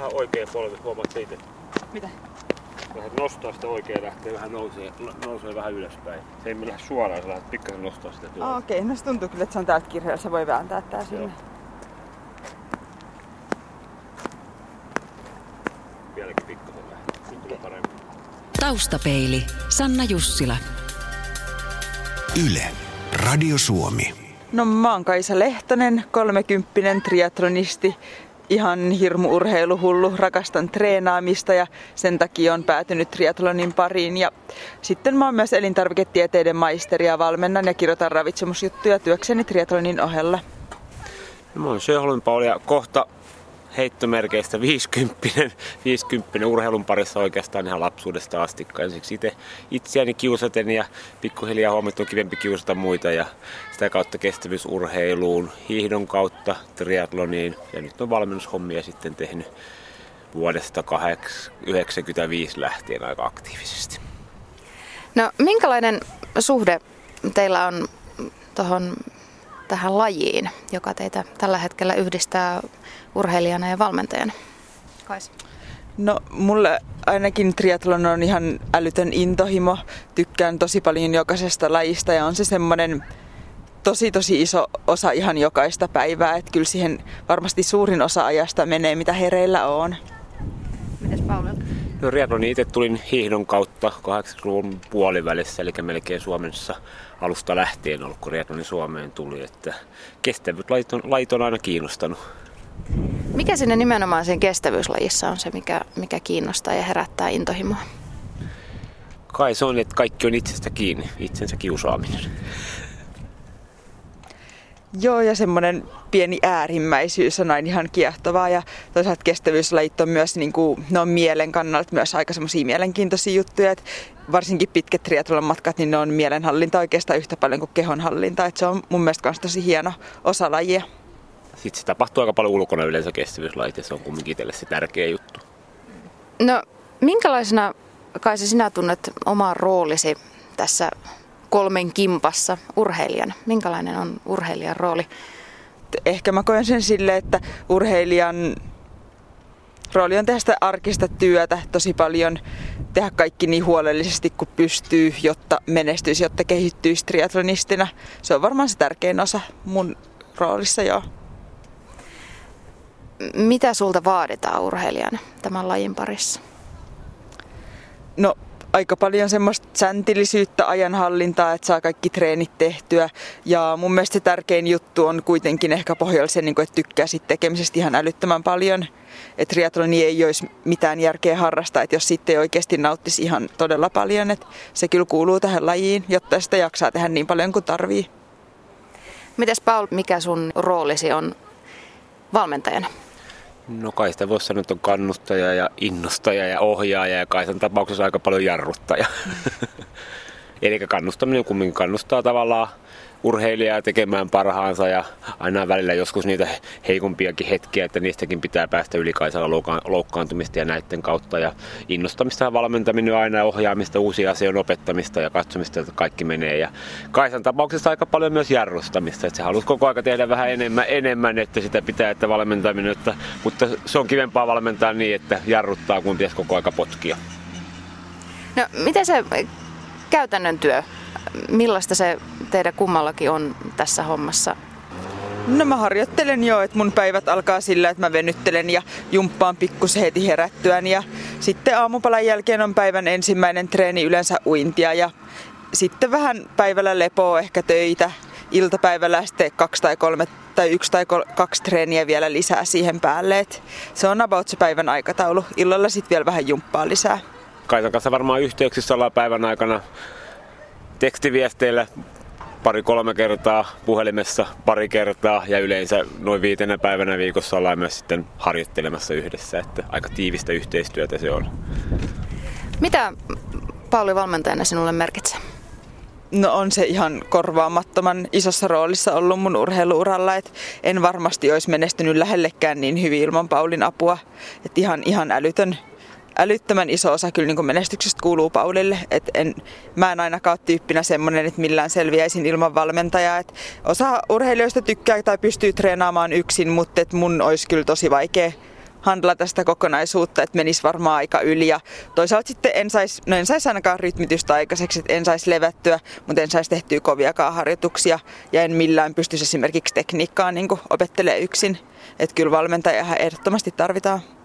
vähän oikein polvi, huomaat siitä. Mitä? Vähän nostaa sitä oikein lähtee vähän nousee, nousee vähän ylöspäin. Se ei mene suoraan, sä lähdet pikkasen nostaa sitä tuolla. Okei, okay, no se tuntuu kyllä, että se on täältä kirjalla. Se voi vääntää tää sinne. Joo. Vieläkin pikkasen lähtee. Nyt tulee paremmin. Taustapeili Sanna Jussila. Yle, Radio Suomi. No mä oon Kaisa Lehtonen, kolmekymppinen triatlonisti, ihan hirmu urheiluhullu, rakastan treenaamista ja sen takia on päätynyt triatlonin pariin. Ja sitten mä oon myös elintarviketieteiden maisteri ja valmennan ja kirjoitan ravitsemusjuttuja työkseni triatlonin ohella. No, mä oon Sjöholm Pauli ja kohta heittomerkeistä 50, 50 urheilun parissa oikeastaan ihan lapsuudesta asti. Ensiksi itse itseäni kiusaten ja pikkuhiljaa huomattu kivempi kiusata muita ja sitä kautta kestävyysurheiluun, hiihdon kautta triatloniin ja nyt on valmennushommia sitten tehnyt vuodesta 1995 lähtien aika aktiivisesti. No minkälainen suhde teillä on tohon, tähän lajiin, joka teitä tällä hetkellä yhdistää urheilijana ja valmentajana? Kais. No mulle ainakin triathlon on ihan älytön intohimo. Tykkään tosi paljon jokaisesta lajista ja on se semmoinen tosi tosi iso osa ihan jokaista päivää. Että kyllä siihen varmasti suurin osa ajasta menee mitä hereillä on. Mites Pauli? No triatloni itse tulin hiihdon kautta 80-luvun puolivälissä, eli melkein Suomessa alusta lähtien ollut, kun triatloni Suomeen tuli. Että kestävyyslajit on, lajit on aina kiinnostanut. Mikä sinne nimenomaan siinä kestävyyslajissa on se, mikä, mikä kiinnostaa ja herättää intohimoa? Kai se on, että kaikki on itsestä kiinni, itsensä kiusaaminen. Joo, ja semmoinen pieni äärimmäisyys on aina ihan kiehtovaa. Ja toisaalta kestävyyslajit on myös niin kuin, ne on mielen kannalta myös aika semmoisia mielenkiintoisia juttuja. Että varsinkin pitkät triathlon matkat, niin ne on mielenhallinta oikeastaan yhtä paljon kuin kehonhallinta. Että se on mun mielestä myös tosi hieno osa lajia. Sitten se tapahtuu aika paljon ulkona yleensä kestävyyslajit ja se on kumminkin itselle se tärkeä juttu. No minkälaisena, Kaisa, sinä tunnet oman roolisi tässä kolmen kimpassa urheilijana? Minkälainen on urheilijan rooli? Ehkä mä koen sen sille, että urheilijan rooli on tehdä sitä arkista työtä tosi paljon, tehdä kaikki niin huolellisesti kuin pystyy, jotta menestyisi, jotta kehittyisi triatlonistina. Se on varmaan se tärkein osa mun roolissa, joo. Mitä sulta vaaditaan urheilijana tämän lajin parissa? No aika paljon semmoista säntillisyyttä, ajanhallintaa, että saa kaikki treenit tehtyä. Ja mun mielestä se tärkein juttu on kuitenkin ehkä pohjalla se, niin että tykkää sit tekemisestä ihan älyttömän paljon. Että triatloni ei olisi mitään järkeä harrastaa, että jos sitten ei oikeasti nauttisi ihan todella paljon. Että se kyllä kuuluu tähän lajiin, jotta sitä jaksaa tehdä niin paljon kuin tarvii. Mites Paul, mikä sun roolisi on valmentajana? No kai sitä voisi sanoa, että on kannustaja ja innostaja ja ohjaaja ja kai sen tapauksessa aika paljon jarruttaja. Eli kannustaminen kumminkin kannustaa tavallaan urheilijaa tekemään parhaansa ja aina välillä joskus niitä heikompiakin hetkiä, että niistäkin pitää päästä ylikaisella loukkaantumista ja näiden kautta. Ja innostamista ja valmentaminen aina ohjaamista, uusia asioita opettamista ja katsomista, että kaikki menee. Ja Kaisan tapauksessa aika paljon myös jarrustamista, että se halusi koko aika tehdä vähän enemmän, enemmän että sitä pitää, että valmentaminen, että, mutta se on kivempaa valmentaa niin, että jarruttaa, kun pitäisi koko aika potkia. No, miten se käytännön työ, millaista se teidän kummallakin on tässä hommassa? No mä harjoittelen jo, että mun päivät alkaa sillä, että mä venyttelen ja jumppaan pikkusen heti herättyään. Ja sitten aamupalan jälkeen on päivän ensimmäinen treeni yleensä uintia ja sitten vähän päivällä lepoa, ehkä töitä. Iltapäivällä sitten kaksi tai kolme tai yksi tai kol- kaksi treeniä vielä lisää siihen päälle. Et se on about se päivän aikataulu. Illalla sitten vielä vähän jumppaa lisää. Kaisan kanssa varmaan yhteyksissä ollaan päivän aikana tekstiviesteillä pari-kolme kertaa, puhelimessa pari kertaa ja yleensä noin viitenä päivänä viikossa ollaan myös sitten harjoittelemassa yhdessä, että aika tiivistä yhteistyötä se on. Mitä Pauli valmentajana sinulle merkitsee? No on se ihan korvaamattoman isossa roolissa ollut mun urheiluuralla, että en varmasti olisi menestynyt lähellekään niin hyvin ilman Paulin apua. Että ihan, ihan älytön älyttömän iso osa kyllä niin menestyksestä kuuluu Paulille. Et en, mä en ainakaan ole tyyppinä semmoinen, että millään selviäisin ilman valmentajaa. Et osa urheilijoista tykkää tai pystyy treenaamaan yksin, mutta et mun olisi kyllä tosi vaikea handlata sitä kokonaisuutta, että menisi varmaan aika yli. Ja toisaalta sitten en saisi, no en saisi ainakaan rytmitystä aikaiseksi, että en saisi levättyä, mutta en saisi tehtyä koviakaan harjoituksia ja en millään pystyisi esimerkiksi tekniikkaa niin opettelemaan yksin. Että kyllä valmentajahan ehdottomasti tarvitaan.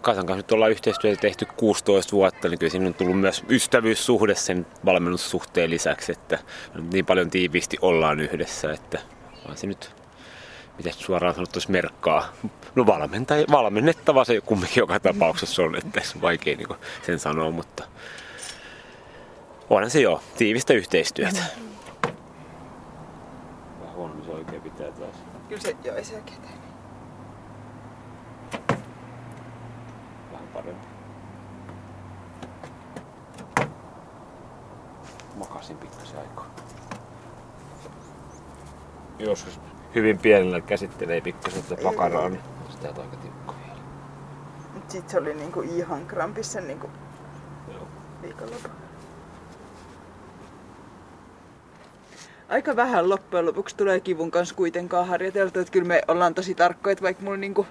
Kasan kanssa nyt ollaan yhteistyötä tehty 16 vuotta, niin kyllä siinä on tullut myös ystävyyssuhde sen valmennussuhteen lisäksi, että niin paljon tiiviisti ollaan yhdessä, että on se nyt miten suoraan sanottaisiin merkkaa. No valmentaj, valmennettava se kumminkin joka tapauksessa on, että se on vaikea niin sen sanoa, mutta onhan se jo tiivistä yhteistyötä. Vähän huonommin se oikein pitää taas. Kyllä se, joo, ei se oikein Vähän parempi. Makasin pikkasen aikaa. Joskus hyvin pienellä käsittelee pikkasen tätä pakaraa, niin sitä on aika tiukka vielä. Mut sit se oli niinku ihan krampissa niinku viikonloppu. Aika vähän loppujen lopuksi tulee kivun kanssa kuitenkaan harjoiteltu. Että kyllä me ollaan tosi tarkkoja, että vaikka mulla niinku,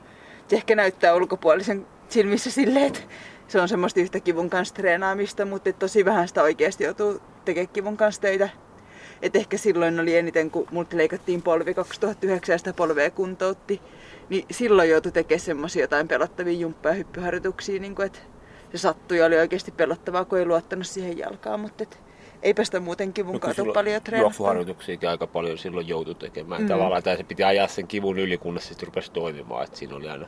se ehkä näyttää ulkopuolisen silmissä silleen, että se on semmoista yhtä kivun kanssa treenaamista, mutta tosi vähän sitä oikeasti joutuu tekemään kivun kanssa töitä. Et ehkä silloin oli eniten, kun multa leikattiin polvi 2009 ja sitä polvea kuntoutti, niin silloin joutui tekemään semmoisia jotain pelottavia jumppa- ja hyppyharjoituksia, niin kuin, että se sattui ja oli oikeasti pelottavaa, kun ei luottanut siihen jalkaan, mutta et, eipä sitä muutenkin mun no, paljon treenata. Juoksuharjoituksiakin aika paljon silloin joutui tekemään mm. tavallaan, tai se piti ajaa sen kivun yli, kunnes sitten rupesi toimimaan, että siinä oli aina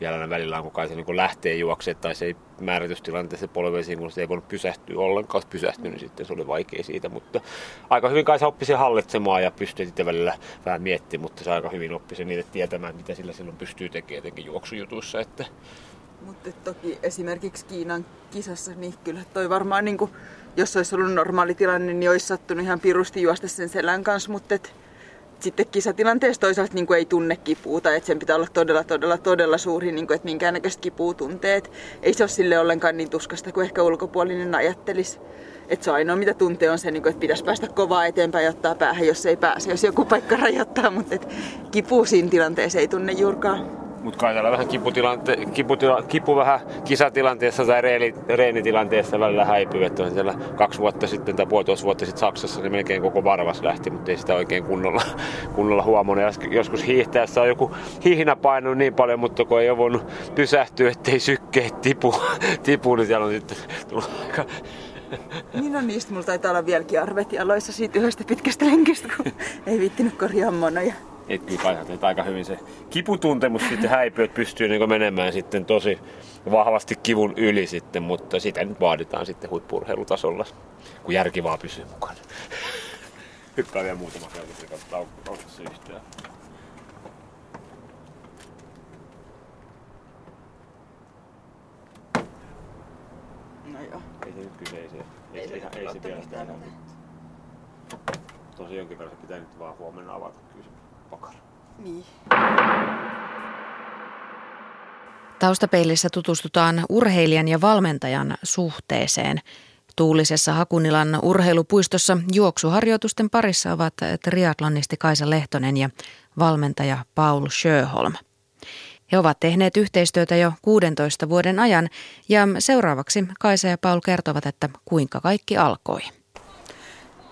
vielä aina välillä, kun kai se niin lähtee juoksemaan, tai se ei määritystilanteessa polveisiin, kun se ei voinut pysähtyä ollenkaan, jos pysähtyi, niin sitten se oli vaikea siitä, mutta aika hyvin kai se oppi sen hallitsemaan ja pystyi sitten välillä vähän miettimään, mutta se aika hyvin oppi sen niitä tietämään, mitä sillä silloin pystyy tekemään etenkin juoksujutuissa, että mutta toki esimerkiksi Kiinan kisassa, niin kyllä toi varmaan, niin kuin, jos olisi ollut normaali tilanne, niin olisi sattunut ihan pirusti juosta sen selän kanssa, mutta et, sitten kisatilanteessa toisaalta niin kuin ei tunne kipuuta, että sen pitää olla todella, todella, todella suuri, niin kuin, että minkäännäköistä kipua tuntee. Et ei se ole sille ollenkaan niin tuskasta kuin ehkä ulkopuolinen ajattelisi. Että se ainoa mitä tuntee on se, niin kuin, että pitäisi päästä kovaa eteenpäin ja ottaa päähän, jos ei pääse, jos joku paikka rajoittaa, mutta et kipu siinä tilanteessa ei tunne juurikaan. Mutta kai täällä vähän kiputilante, kiputila, kipu vähän kisatilanteessa tai reeni, reenitilanteessa välillä häipyy. Että siellä kaksi vuotta sitten tai puolitoista vuotta sitten Saksassa niin melkein koko varvas lähti, mutta ei sitä oikein kunnolla, kunnolla huomannut. Joskus hiihtäessä on joku hihnä painunut niin paljon, mutta kun ei ole voinut pysähtyä, ettei sykkeet tipu, tipu niin siellä on sitten tullut aika niin on niistä mulla taitaa olla vieläkin arvet jaloissa siitä yhdestä pitkästä lenkistä, kun ei viittinyt korjaa monoja et kyllä että aika hyvin se kiputuntemus sitten häipyy, että pystyy niin menemään sitten tosi vahvasti kivun yli sitten, mutta sitä nyt vaaditaan sitten huippurheilutasolla, kun järki vaan pysyy mukana. Hyppää vielä muutama kerta, että katsotaan, onko se yhtään. No joo. Ei se nyt kyse, ei se, ei, se, ei, ei se vielä sitä Tosi jonkin verran se pitää nyt vaan huomenna avata kyllä pakara. Niin. Taustapeilissä tutustutaan urheilijan ja valmentajan suhteeseen. Tuulisessa Hakunilan urheilupuistossa juoksuharjoitusten parissa ovat triatlonisti Kaisa Lehtonen ja valmentaja Paul Sjöholm. He ovat tehneet yhteistyötä jo 16 vuoden ajan ja seuraavaksi Kaisa ja Paul kertovat, että kuinka kaikki alkoi.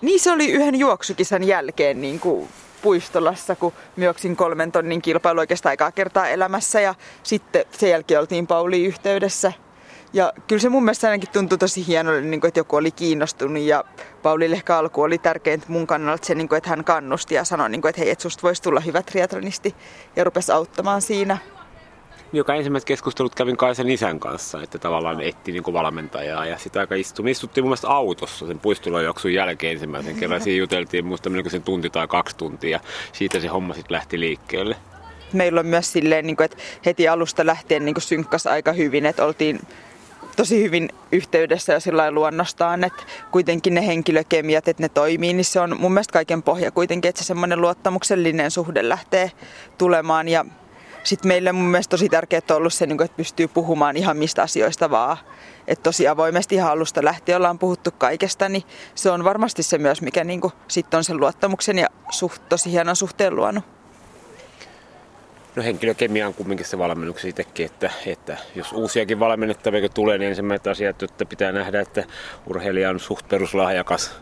Niin se oli yhden juoksukisan jälkeen niin kuin Puistolassa, kun myöksin kolmen tonnin kilpailu oikeastaan aikaa kertaa elämässä ja sitten sen jälkeen oltiin Pauli yhteydessä. Ja kyllä se mun mielestä ainakin tuntui tosi hienolle, niin että joku oli kiinnostunut ja Paulille ehkä alku oli tärkeintä mun kannalta se, niin että hän kannusti ja sanoi, että hei, että susta voisi tulla hyvä triatlonisti ja rupesi auttamaan siinä joka ensimmäiset keskustelut kävin Kaisen isän kanssa, että tavallaan etti niin kuin valmentajaa ja sitä aika istui. Me istuttiin mun mielestä autossa sen puistulojuoksun jälkeen ensimmäisen kerran. Siinä juteltiin muista sen tunti tai kaksi tuntia ja siitä se homma sitten lähti liikkeelle. Meillä on myös silleen, niin kuin, että heti alusta lähtien niin synkkas aika hyvin, että oltiin tosi hyvin yhteydessä ja sillä luonnostaan, että kuitenkin ne henkilökemiat, että ne toimii, niin se on mun mielestä kaiken pohja kuitenkin, että se semmoinen luottamuksellinen suhde lähtee tulemaan ja sitten meille mun mielestä tosi tärkeää on ollut se, niinku, että pystyy puhumaan ihan mistä asioista vaan. Että tosi avoimesti ihan alusta lähtien ollaan puhuttu kaikesta, niin se on varmasti se myös, mikä niinku, sitten on sen luottamuksen ja suht, tosi hienon suhteen luonut. No henkilökemia on kumminkin se valmennuksen itsekin, että, että jos uusiakin valmennettavia tulee, niin ensimmäiset asiat, että pitää nähdä, että urheilija on suht peruslahjakas.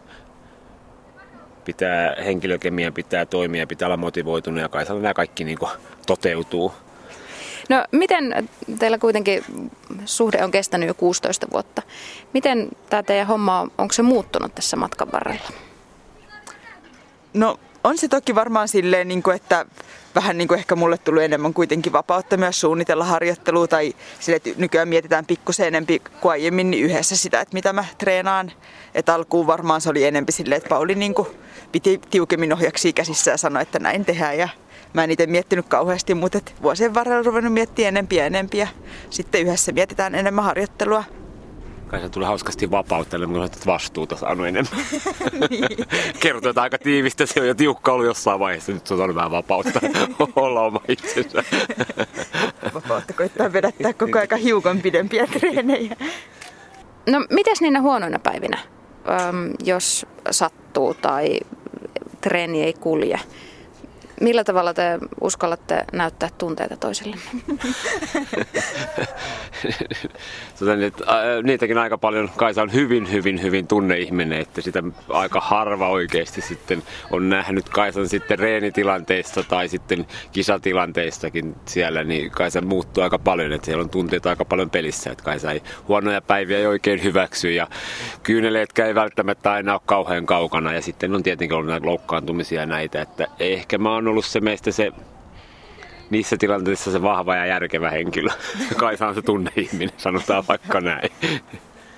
Pitää, henkilökemia pitää toimia, pitää olla motivoitunut ja kai nämä kaikki niin toteutuu. No miten teillä kuitenkin suhde on kestänyt jo 16 vuotta? Miten tämä teidän homma, onko se muuttunut tässä matkan varrella? No on se toki varmaan silleen, niin kuin, että vähän niin kuin ehkä mulle tuli enemmän kuitenkin vapautta myös suunnitella harjoittelua tai sille, että nykyään mietitään pikkusen enempi kuin aiemmin niin yhdessä sitä, että mitä mä treenaan. Että alkuun varmaan se oli enempi silleen, että Pauli niin kuin piti tiukemmin ohjaksia käsissä ja sanoi, että näin tehdään ja mä en itse miettinyt kauheasti, mutta et vuosien varrella ruvennut miettiä enempiä ja enempiä. Sitten yhdessä mietitään enemmän harjoittelua. Kai se tulee hauskasti vapauttele, kun olet vastuuta saanut enemmän. niin. Kertoo, että aika tiivistä se on jo tiukka ollut jossain vaiheessa. Nyt se on saanut vähän vapautta olla oma itsensä. vapautta koittaa vedättää koko ajan hiukan pidempiä treenejä. No mitäs niinä huonoina päivinä, Öm, jos sattuu tai treeni ei kulje? Millä tavalla te uskallatte näyttää tunteita toisille? tota, niitäkin aika paljon. Kaisa on hyvin, hyvin, hyvin tunneihminen, että sitä aika harva oikeasti sitten on nähnyt Kaisan sitten reenitilanteissa tai sitten kisatilanteissakin siellä, niin Kaisa muuttuu aika paljon, että siellä on tunteita aika paljon pelissä, että Kaisa ei huonoja päiviä ei oikein hyväksy ja kyyneleetkä ei välttämättä aina ole kauhean kaukana ja sitten on tietenkin ollut näitä loukkaantumisia näitä, että ehkä mä oon ollut se meistä se niissä tilanteissa se vahva ja järkevä henkilö. Kaisa on se tunneihminen, sanotaan vaikka näin.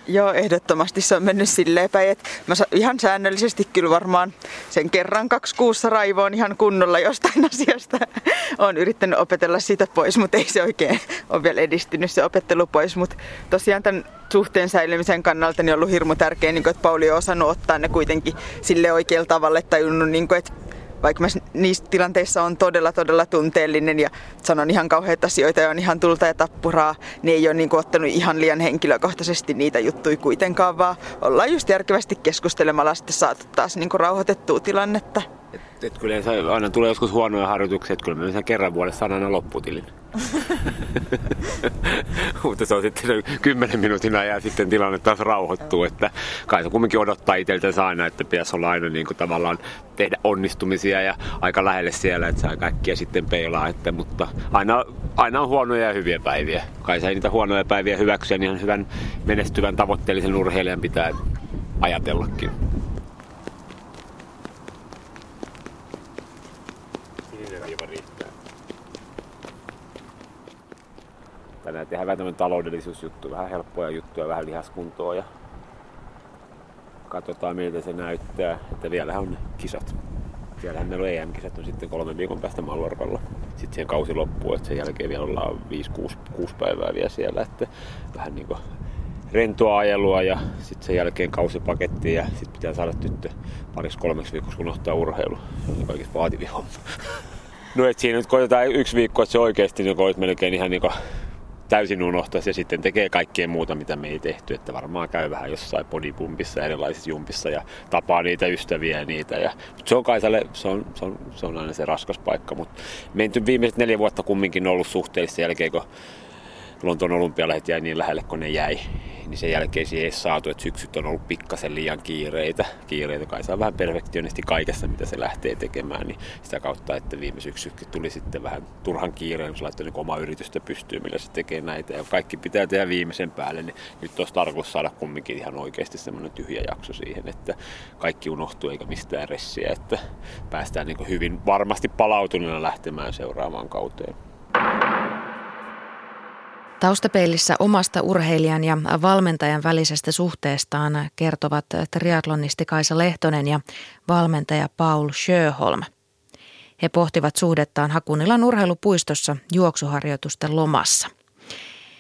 Joo, ehdottomasti se on mennyt silleen päin, että mä ihan säännöllisesti kyllä varmaan sen kerran kaksi kuussa raivoon ihan kunnolla jostain asiasta. Olen yrittänyt opetella sitä pois, mutta ei se oikein ole vielä edistynyt se opettelu pois. Mutta tosiaan tämän suhteen säilymisen kannalta niin on ollut hirmu tärkeää, niin että Pauli on osannut ottaa ne kuitenkin sille oikealla tavalla, että tajunnut, niin kuin, että vaikka mä niissä tilanteissa on todella todella tunteellinen ja sanon ihan kauheita asioita ja on ihan tulta ja tappuraa, niin ei ole niin ottanut ihan liian henkilökohtaisesti niitä juttuja kuitenkaan, vaan ollaan just järkevästi keskustelemalla sitten saatu taas niin rauhoitettua tilannetta. Et, kyllä aina tulee joskus huonoja harjoituksia, että kyllä mä kerran vuodessa aina lopputilin. Mutta se on sitten se kymmenen minuutin ajan sitten tilanne taas rauhoittuu, että kai se kumminkin odottaa itseltänsä aina, että pitäisi olla aina niin kuin tavallaan tehdä onnistumisia ja aika lähelle siellä, että saa kaikkia sitten peilaa, että, mutta aina, aina on huonoja ja hyviä päiviä. Kai se ei niitä huonoja päiviä hyväksyä, niin ihan hyvän menestyvän tavoitteellisen urheilijan pitää ajatellakin. Tänään tehdään vähän tämmöinen taloudellisuusjuttu, vähän helppoja juttuja, vähän lihaskuntoa ja katsotaan miltä se näyttää, että vielä on kisat. Siellähän meillä on EM-kisat on sitten kolmen viikon päästä Mallorcalla. Sitten siihen kausi loppuu, että sen jälkeen vielä ollaan 5-6 päivää vielä siellä, että vähän niin kuin rentoa ajelua ja sitten sen jälkeen kausipaketti ja sitten pitää saada tyttö pariksi kolmeksi viikoksi kun ottaa urheilu. Se on kaikista vaativin homma. No et siinä nyt koitetaan yksi viikko, että se oikeasti niin melkein ihan niin täysin unohtaisi ja sitten tekee kaikkea muuta, mitä me ei tehty. Että varmaan käy vähän jossain podipumpissa ja erilaisissa jumpissa ja tapaa niitä ystäviä ja niitä. Ja, mutta se on Kaisalle, se on, se on, se on aina se raskas paikka. Mutta menty viimeiset neljä vuotta kumminkin ollut suhteellisesti jälkeen, kun Lontoon olympialaiset jäi niin lähelle kun ne jäi, niin sen jälkeen siihen ei saatu, että syksyt on ollut pikkasen liian kiireitä. Kiireitä kai saa vähän perfektionisti kaikessa, mitä se lähtee tekemään, niin sitä kautta, että viime syksykin tuli sitten vähän turhan kiireen, kun se laittoi niin omaa yritystä pystyyn, millä se tekee näitä. Ja kaikki pitää tehdä viimeisen päälle, niin nyt olisi tarkoitus saada kumminkin ihan oikeasti semmoinen tyhjä jakso siihen, että kaikki unohtuu eikä mistään ressiä, että päästään niin hyvin varmasti palautuneena lähtemään seuraavaan kauteen. Taustapeilissä omasta urheilijan ja valmentajan välisestä suhteestaan kertovat triatlonisti Kaisa Lehtonen ja valmentaja Paul Sjöholm. He pohtivat suhdettaan Hakunilan urheilupuistossa juoksuharjoitusten lomassa.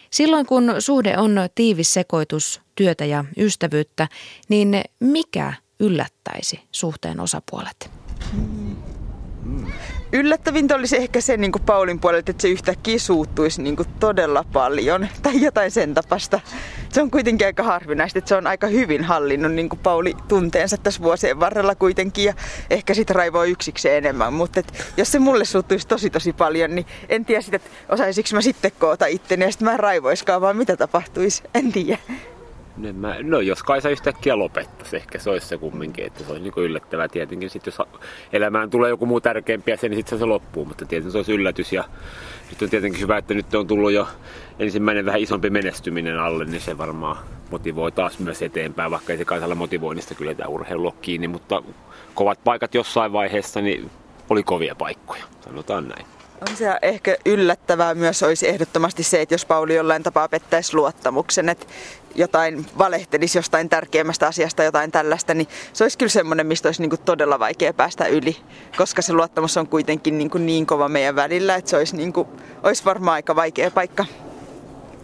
Silloin kun suhde on tiivis sekoitus työtä ja ystävyyttä, niin mikä yllättäisi suhteen osapuolet? Mm yllättävintä olisi ehkä se niin kuin Paulin puolelta, että se yhtäkkiä suuttuisi niin kuin todella paljon tai jotain sen tapasta. se on kuitenkin aika harvinaista, että se on aika hyvin hallinnut niin kuin Pauli tunteensa tässä vuosien varrella kuitenkin ja ehkä sitten raivoo yksikseen enemmän. Mutta et, jos se mulle suuttuisi tosi tosi paljon, niin en tiedä että osaisinko mä sitten koota itteni ja sitten mä raivoiskaan, vaan mitä tapahtuisi, en tiedä. No, mä, no jos Kaisa yhtäkkiä lopettaisi, ehkä se olisi se kumminkin, että se olisi niin yllättävää tietenkin. Sitten jos elämään tulee joku muu tärkeämpi asia, niin sitten se loppuu, mutta tietenkin se olisi yllätys. Ja nyt on tietenkin hyvä, että nyt on tullut jo ensimmäinen vähän isompi menestyminen alle, niin se varmaan motivoi taas myös eteenpäin, vaikka ei se Kaisalla motivoinnista kyllä tämä urheilu ole kiinni, mutta kovat paikat jossain vaiheessa niin oli kovia paikkoja, sanotaan näin. On se ehkä yllättävää myös olisi ehdottomasti se, että jos Pauli jollain tapaa pettäisi luottamuksen, että jotain valehtelisi jostain tärkeämmästä asiasta, jotain tällaista, niin se olisi kyllä semmoinen, mistä olisi niin kuin todella vaikea päästä yli, koska se luottamus on kuitenkin niin, kuin niin kova meidän välillä, että se olisi, niin kuin, olisi varmaan aika vaikea paikka.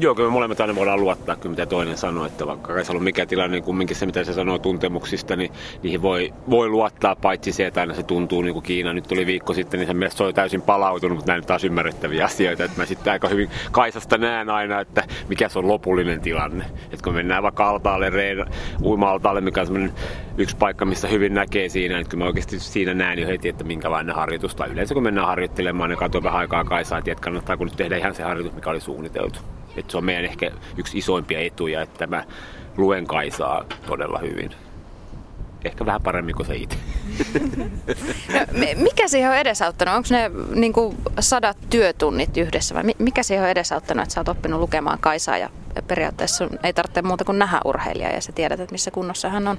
Joo, kyllä me molemmat aina voidaan luottaa, kyllä mitä toinen sanoo, että vaikka se on mikä tilanne, niin kumminkin se mitä se sanoo tuntemuksista, niin niihin voi, voi luottaa, paitsi se, että aina se tuntuu niin kuin Kiina nyt tuli viikko sitten, niin se mielestä se oli täysin palautunut, mutta näin taas ymmärrettäviä asioita, että mä sitten aika hyvin Kaisasta näen aina, että mikä se on lopullinen tilanne. Että kun mennään vaikka altaalle, reina, uima-altaalle, mikä on yksi paikka, missä hyvin näkee siinä, että kyllä mä oikeasti siinä näen jo heti, että minkälainen harjoitus, tai yleensä kun mennään harjoittelemaan, niin katsoo vähän aikaa Kaisaa, että kannattaako nyt tehdä ihan se harjoitus, mikä oli suunniteltu. Että se on meidän ehkä yksi isoimpia etuja, että mä luen Kaisaa todella hyvin. Ehkä vähän paremmin kuin se itse. No, mikä siihen on edesauttanut? Onko ne niin kuin sadat työtunnit yhdessä vai mikä siihen on edesauttanut, että sä oot oppinut lukemaan Kaisaa ja periaatteessa ei tarvitse muuta kuin nähdä urheilijaa ja sä tiedät, että missä kunnossa hän on?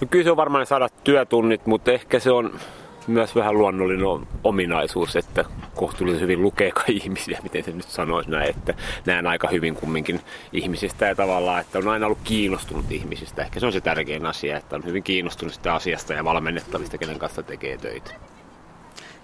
No kyllä se on varmaan ne sadat työtunnit, mutta ehkä se on myös vähän luonnollinen ominaisuus, että kohtuullisen hyvin lukee ihmisiä, miten se nyt sanoisi näin, että näen aika hyvin kumminkin ihmisistä ja tavallaan, että on aina ollut kiinnostunut ihmisistä. Ehkä se on se tärkein asia, että on hyvin kiinnostunut sitä asiasta ja valmennettavista, kenen kanssa tekee töitä.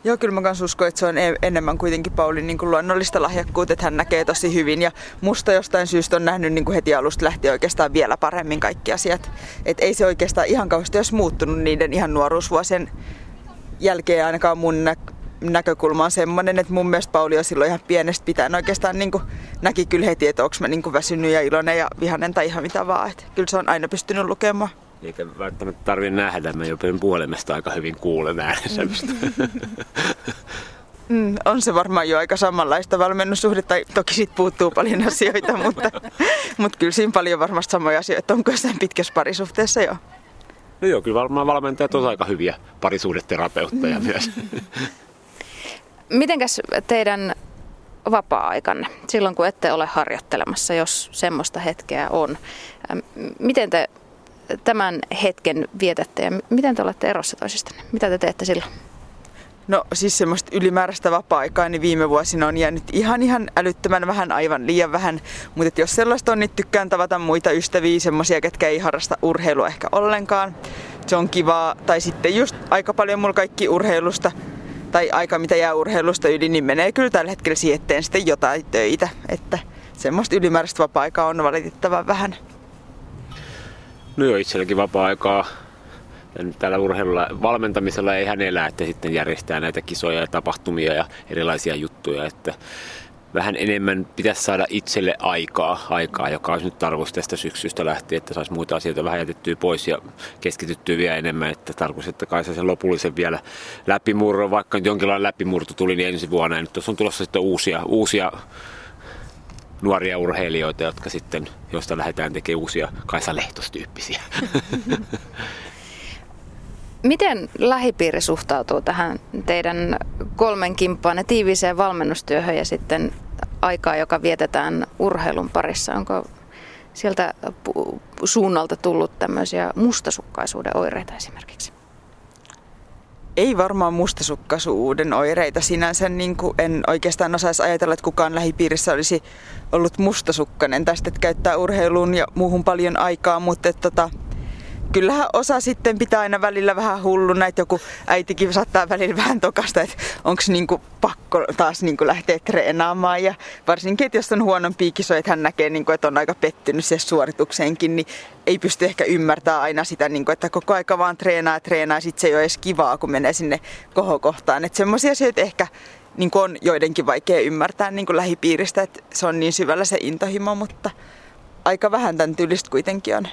Joo, kyllä mä kanssa uskon, että se on e- enemmän kuitenkin Paulin niin kuin luonnollista lahjakkuutta, että hän näkee tosi hyvin. Ja musta jostain syystä on nähnyt niin kuin heti alusta lähtien oikeastaan vielä paremmin kaikki asiat. Että ei se oikeastaan ihan kauheasti olisi muuttunut niiden ihan nuoruusvuosien jälkeen ainakaan mun nä- näkökulma on semmoinen, että mun mielestä Pauli on silloin ihan pienestä pitäen oikeastaan niin kuin näki kyllä heti, että onko mä niin kuin väsynyt ja iloinen ja vihanen tai ihan mitä vaan. Että kyllä se on aina pystynyt lukemaan. Eikä välttämättä tarvitse nähdä, mä jopa puhelimesta aika hyvin kuulen äänessä. Mm, on se varmaan jo aika samanlaista valmennussuhdetta. Toki siitä puuttuu paljon asioita, mutta, mutta kyllä siinä paljon varmasti samoja asioita on kuin pitkässä parisuhteessa jo. No joo, kyllä varmaan valmentajat on aika hyviä parisuhdeterapeutteja mm. myös. Mitenkäs teidän vapaa-aikanne, silloin kun ette ole harjoittelemassa, jos semmoista hetkeä on. Miten te tämän hetken vietätte ja miten te olette erossa toisistanne? Mitä te teette silloin? No siis semmoista ylimääräistä vapaa-aikaa, niin viime vuosina on jäänyt ihan ihan älyttömän vähän, aivan liian vähän. Mutta jos sellaista on, niin tykkään tavata muita ystäviä, semmoisia, ketkä ei harrasta urheilua ehkä ollenkaan. Se on kivaa. Tai sitten just aika paljon mulla kaikki urheilusta tai aika mitä jää urheilusta yli, niin menee kyllä tällä hetkellä siihen, että sitten jotain töitä. Että semmoista ylimääräistä vapaa-aikaa on valitettavan vähän. No joo, itselläkin vapaa-aikaa tällä urheilulla valmentamisella ei hän elä, että sitten järjestää näitä kisoja ja tapahtumia ja erilaisia juttuja, että vähän enemmän pitäisi saada itselle aikaa, aikaa joka olisi nyt tarkoitus tästä syksystä lähtien, että saisi muita asioita vähän jätettyä pois ja keskityttyä vielä enemmän, että tarkoitus, että kai sen lopullisen vielä läpimurro, vaikka nyt jonkinlainen läpimurto tuli niin ensi vuonna, ja nyt tuossa on tulossa sitten uusia, uusia nuoria urheilijoita, jotka sitten, josta lähdetään tekemään uusia Kaisa Lehtos-tyyppisiä. Miten lähipiiri suhtautuu tähän teidän kolmen kimppaan tiiviiseen valmennustyöhön ja sitten aikaa, joka vietetään urheilun parissa? Onko sieltä suunnalta tullut tämmöisiä mustasukkaisuuden oireita esimerkiksi? Ei varmaan mustasukkaisuuden oireita sinänsä. Niin kuin en oikeastaan osaisi ajatella, että kukaan lähipiirissä olisi ollut mustasukkainen tästä, että käyttää urheiluun ja muuhun paljon aikaa, mutta että, tota, kyllähän osa sitten pitää aina välillä vähän hulluna, että joku äitikin saattaa välillä vähän tokasta, että onko niinku pakko taas niinku lähteä treenaamaan. Ja varsinkin, että jos on huonon piikiso, että hän näkee, niinku, että on aika pettynyt siihen suoritukseenkin, niin ei pysty ehkä ymmärtämään aina sitä, niinku, että koko aika vaan treenaa ja treenaa, ja sitten se ei ole edes kivaa, kun menee sinne kohokohtaan. Että semmoisia asioita ehkä niin on joidenkin vaikea ymmärtää niin lähipiiristä, että se on niin syvällä se intohimo, mutta aika vähän tämän tyylistä kuitenkin on.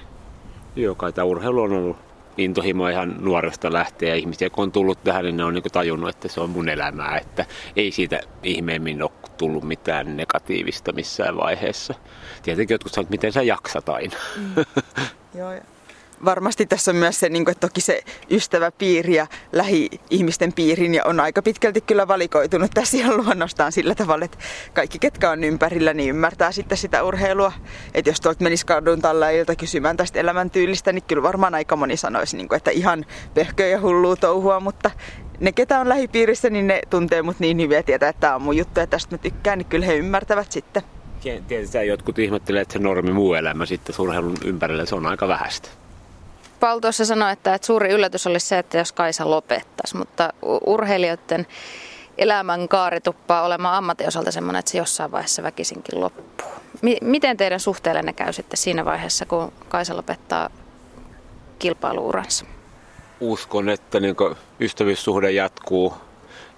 Joo, kai tämä urheilu on ollut intohimo ihan nuoresta lähtien ja ihmisiä kun on tullut tähän, niin ne on niin tajunnut, että se on mun elämää, että ei siitä ihmeemmin ole tullut mitään negatiivista missään vaiheessa. Tietenkin jotkut että miten sä jaksat aina. Mm. Joo, varmasti tässä on myös se, niin kuin, että toki se ystäväpiiri ja lähi-ihmisten piirin ja on aika pitkälti kyllä valikoitunut tässä ihan luonnostaan sillä tavalla, että kaikki ketkä on ympärillä, niin ymmärtää sitten sitä urheilua. Että jos tuolta menisi kadun tallaajilta kysymään tästä elämäntyylistä, niin kyllä varmaan aika moni sanoisi, niin kuin, että ihan pöhköä ja hullua touhua, mutta ne, ketä on lähipiirissä, niin ne tuntee mut niin hyvin ja tietää, että tämä on mun juttu ja tästä mä tykkään, niin kyllä he ymmärtävät sitten. Tietysti jotkut ihmettelee, että se normi muu elämä sitten surheilun ympärillä, se on aika vähäistä. Paul tuossa sanoi, että, että suuri yllätys olisi se, että jos Kaisa lopettaisi, mutta urheilijoiden elämän kaari tuppaa olemaan ammatin osalta sellainen, että se jossain vaiheessa väkisinkin loppuu. miten teidän suhteellenne käy sitten siinä vaiheessa, kun Kaisa lopettaa kilpailuuransa? Uskon, että niin ystävyyssuhde jatkuu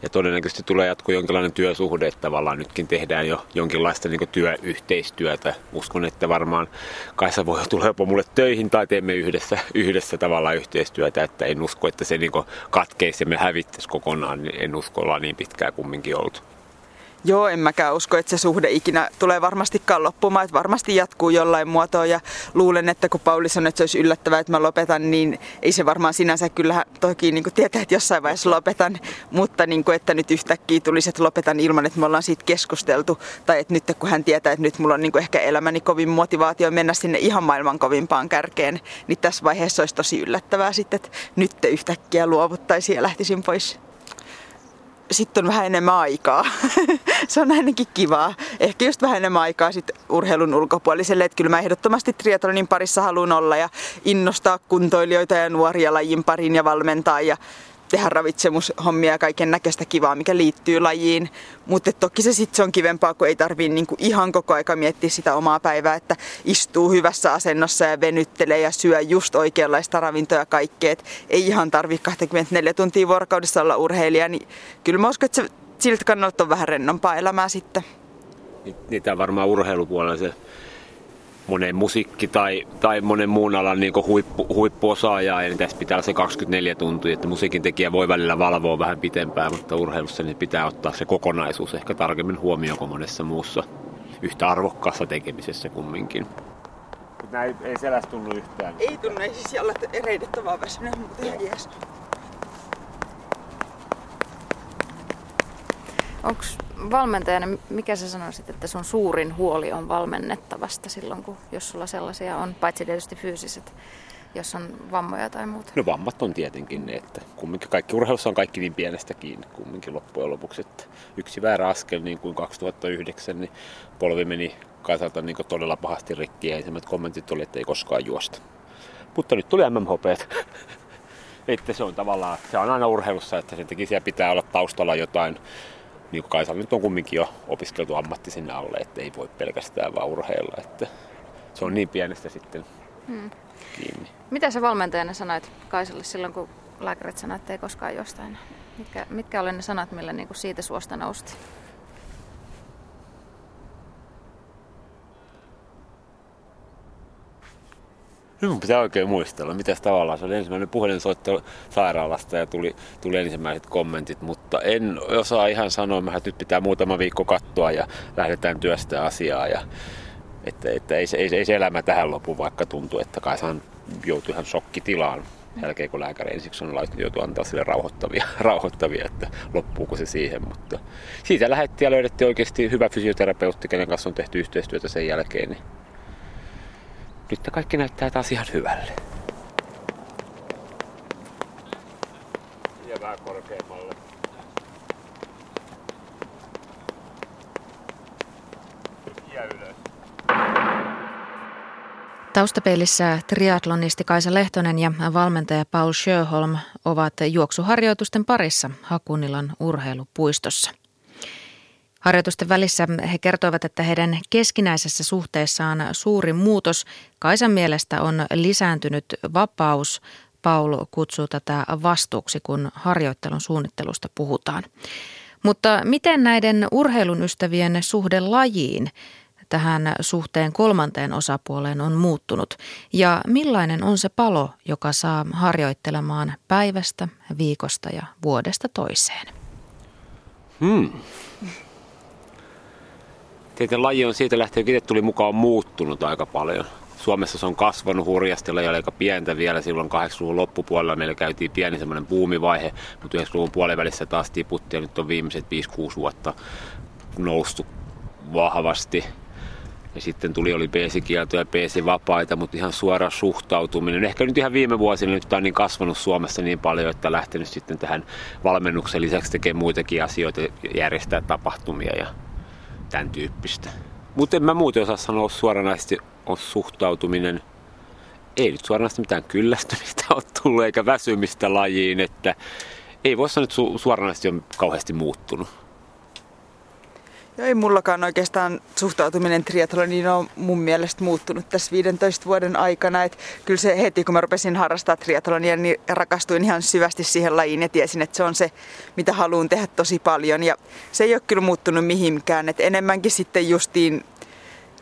ja todennäköisesti tulee jatkuu jonkinlainen työsuhde, että tavallaan nytkin tehdään jo jonkinlaista niin työyhteistyötä. Uskon, että varmaan Kaisa voi tulla jopa mulle töihin tai teemme yhdessä, yhdessä tavallaan yhteistyötä, että en usko, että se niin katkeisi ja me hävittäisi kokonaan, niin en usko olla niin pitkään kumminkin ollut. Joo, en mäkään usko, että se suhde ikinä tulee varmastikaan loppumaan, että varmasti jatkuu jollain muotoa. Ja luulen, että kun Pauli sanoi, että se olisi yllättävää, että mä lopetan, niin ei se varmaan sinänsä kyllä toki niin kuin tietää, että jossain vaiheessa lopetan, mutta niin kuin, että nyt yhtäkkiä tulisi, että lopetan ilman, että me ollaan siitä keskusteltu. Tai että nyt kun hän tietää, että nyt mulla on niin kuin ehkä elämäni kovin motivaatio mennä sinne ihan maailman kovimpaan kärkeen, niin tässä vaiheessa olisi tosi yllättävää sitten, että nyt yhtäkkiä luovuttaisiin ja lähtisin pois sitten on vähän enemmän aikaa. se on ainakin kivaa. Ehkä just vähän enemmän aikaa sit urheilun ulkopuoliselle. Että kyllä mä ehdottomasti triatlonin parissa haluan olla ja innostaa kuntoilijoita ja nuoria lajin parin ja valmentaa ja tehdä ravitsemushommia ja kaiken näköistä kivaa, mikä liittyy lajiin. Mutta toki se sitten on kivempaa, kun ei tarvii niinku ihan koko aika miettiä sitä omaa päivää, että istuu hyvässä asennossa ja venyttelee ja syö just oikeanlaista ravintoa ja kaikkea. Et ei ihan tarvii 24 tuntia vuorokaudessa olla urheilija, niin kyllä mä uskon, että siltä kannalta on vähän rennompaa elämää sitten. Niitä varmaan urheilupuolella se monen musiikki tai, tai monen muun alan niin huippu, huippuosaajaa, ja niin tässä pitää olla se 24 tuntia, että musiikin tekijä voi välillä valvoa vähän pitempään, mutta urheilussa niin pitää ottaa se kokonaisuus ehkä tarkemmin huomioon kuin monessa muussa yhtä arvokkaassa tekemisessä kumminkin. Mutta ei, ei selästä tunnu yhtään. Ei tunnu, ei siis olla ereidettävää väsynyt, mutta ihan jees. Onko valmentajana, mikä sä sanoisit, että sun suurin huoli on valmennettavasta silloin, kun, jos sulla sellaisia on, paitsi tietysti fyysiset, jos on vammoja tai muuta? No vammat on tietenkin ne, että kumminkin kaikki urheilussa on kaikki niin pienestä kiinni kumminkin loppujen lopuksi. Että yksi väärä askel niin kuin 2009, niin polvi meni Kaisalta niin todella pahasti rikki ja ensimmäiset kommentit oli, että ei koskaan juosta. Mutta nyt tuli MMHP. että se on tavallaan, se on aina urheilussa, että sen takia siellä pitää olla taustalla jotain niin kuin Kaisa nyt on kumminkin jo opiskeltu ammatti sinne alle, että ei voi pelkästään vaan urheilla. Että se on niin pienestä sitten hmm. kiinni. Mitä sä valmentajana sanoit Kaisalle silloin, kun lääkärit sanoivat, että ei koskaan jostain? Mitkä, mitkä oli ne sanat, millä niin kuin siitä suosta nousti? Nyt mun pitää oikein muistella, mitä tavallaan se oli ensimmäinen puhelinsoitto sairaalasta ja tuli, tuli ensimmäiset kommentit, mutta en osaa ihan sanoa, että nyt pitää muutama viikko katsoa ja lähdetään työstä asiaa. Ja, että, että ei, ei, ei, se elämä tähän lopu, vaikka tuntuu, että Kaisaan joutui ihan shokkitilaan jälkeen, kun lääkäri ensiksi on joutu antaa sille rauhoittavia, rauhoittavia, että loppuuko se siihen. Mutta siitä lähdettiin ja löydettiin oikeasti hyvä fysioterapeutti, kenen kanssa on tehty yhteistyötä sen jälkeen. Niin nyt kaikki näyttää taas ihan hyvälle. Ja vähän korkeammalle. Ja ylös. Taustapeilissä triatlonisti Kaisa Lehtonen ja valmentaja Paul Sjöholm ovat juoksuharjoitusten parissa Hakunilan urheilupuistossa. Harjoitusten välissä he kertoivat, että heidän keskinäisessä suhteessaan suuri muutos Kaisan mielestä on lisääntynyt vapaus. Paul kutsuu tätä vastuuksi, kun harjoittelun suunnittelusta puhutaan. Mutta miten näiden urheilun ystävien suhde lajiin? tähän suhteen kolmanteen osapuoleen on muuttunut ja millainen on se palo, joka saa harjoittelemaan päivästä, viikosta ja vuodesta toiseen? Hmm. Tietenkin laji on siitä lähtien, kun itse tuli mukaan muuttunut aika paljon. Suomessa se on kasvanut hurjasti, oli aika pientä vielä silloin 80-luvun loppupuolella. Meillä käytiin pieni semmoinen buumivaihe, mutta 90-luvun puolivälissä taas tiputti ja nyt on viimeiset 5-6 vuotta noustu vahvasti. Ja sitten tuli, oli peesikieltoja ja peesivapaita, mutta ihan suora suhtautuminen. Ehkä nyt ihan viime vuosina nyt on niin kasvanut Suomessa niin paljon, että lähtenyt sitten tähän valmennuksen lisäksi tekemään muitakin asioita, järjestää tapahtumia ja tämän tyyppistä. Mutta en mä muuten osaa sanoa suoranaisesti on suhtautuminen. Ei nyt suoranaisesti mitään kyllästymistä ole tullut eikä väsymistä lajiin, että ei voi sanoa, että su- suoranaisesti on kauheasti muuttunut. Ja ei mullakaan oikeastaan suhtautuminen triathloniin on mun mielestä muuttunut tässä 15 vuoden aikana. Et kyllä se heti, kun mä rupesin harrastaa triathlonia, niin rakastuin ihan syvästi siihen lajiin ja tiesin, että se on se, mitä haluan tehdä tosi paljon. Ja se ei ole kyllä muuttunut mihinkään. Et enemmänkin sitten justiin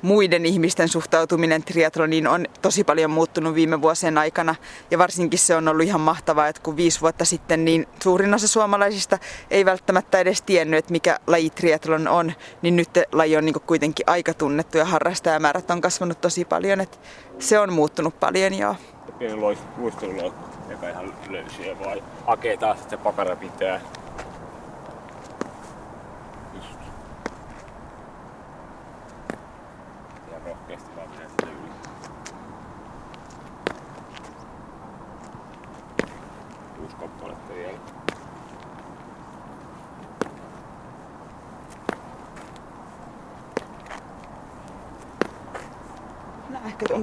muiden ihmisten suhtautuminen triatloniin on tosi paljon muuttunut viime vuosien aikana. Ja varsinkin se on ollut ihan mahtavaa, että kun viisi vuotta sitten niin suurin osa suomalaisista ei välttämättä edes tiennyt, että mikä laji triatlon on, niin nyt laji on niin kuitenkin aika tunnettu ja harrastajamäärät on kasvanut tosi paljon. Että se on muuttunut paljon joo. Pieni luisteluloukku, joka ihan löysiä vai hakee taas, että se pakara pitää.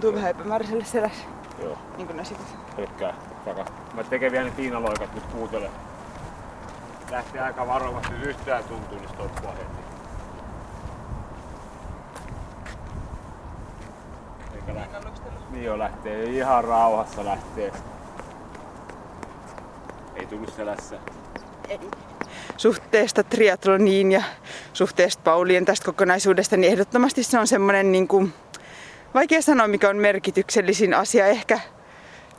Tuntuu vähän epämääräiselle selässä. Joo. Niin kuin ne sivut. Pelkkää takas. Mä tekee vielä ne tiinaloikat nyt kuuntele. Lähti aika varovasti yhtään tuntuu, niin stoppua heti. Eikä lähtee. Niin jo lähtee, ihan rauhassa lähtee. Ei tullut selässä. Ei. Suhteesta triatloniin ja suhteesta Paulien tästä kokonaisuudesta, niin ehdottomasti se on semmoinen niin kuin vaikea sanoa, mikä on merkityksellisin asia. Ehkä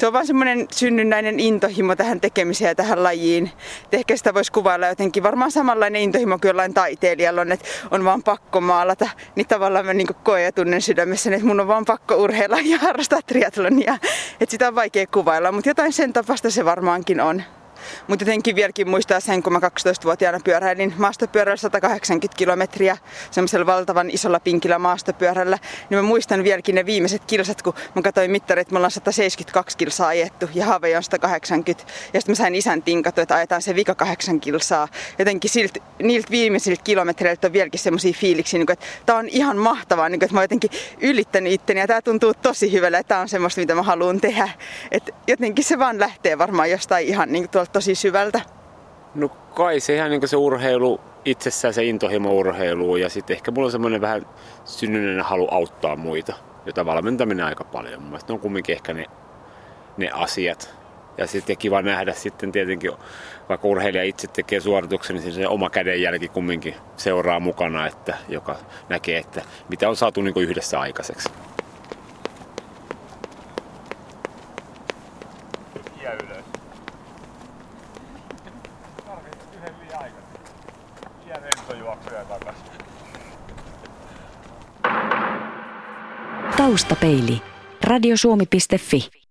se on vaan semmoinen synnynnäinen intohimo tähän tekemiseen ja tähän lajiin. Et ehkä sitä voisi kuvailla jotenkin varmaan samanlainen intohimo kuin jollain taiteilijalla on, että on vaan pakko maalata. Niin tavallaan mä niin koen ja tunnen sydämessä, että mun on vaan pakko urheilla ja harrastaa triatlonia. Että sitä on vaikea kuvailla, mutta jotain sen tapasta se varmaankin on. Mutta jotenkin vieläkin muistaa sen, kun mä 12-vuotiaana pyöräilin maastopyörällä 180 kilometriä semmoisella valtavan isolla pinkillä maastopyörällä. Niin mä muistan vieläkin ne viimeiset kilsat, kun mä katsoin mittarit, että me ollaan 172 kilsaa ajettu ja haave on 180. Ja sitten mä sain isän tinkattu, että ajetaan se vika 8 kilsaa. Jotenkin silt, niiltä viimeisiltä kilometreiltä on vieläkin semmoisia fiiliksiä, niin että tää on ihan mahtavaa, niin kuin, että mä oon jotenkin ylittänyt itteni ja tää tuntuu tosi hyvälle, että tää on semmoista, mitä mä haluan tehdä. Et jotenkin se vaan lähtee varmaan jostain ihan niin tuolta tosi syvältä? No kai se ihan niin se urheilu itsessään, se intohimo urheiluun ja sitten ehkä mulla on semmoinen vähän synnynnäinen halu auttaa muita, jota valmentaminen aika paljon. Mun mielestä ne on kumminkin ehkä ne, ne asiat. Ja sitten kiva nähdä sitten tietenkin, vaikka urheilija itse tekee suorituksen, niin se oma kädenjälki kumminkin seuraa mukana, että, joka näkee, että mitä on saatu niin yhdessä aikaiseksi. Taustapeili. Radiosuomi.fi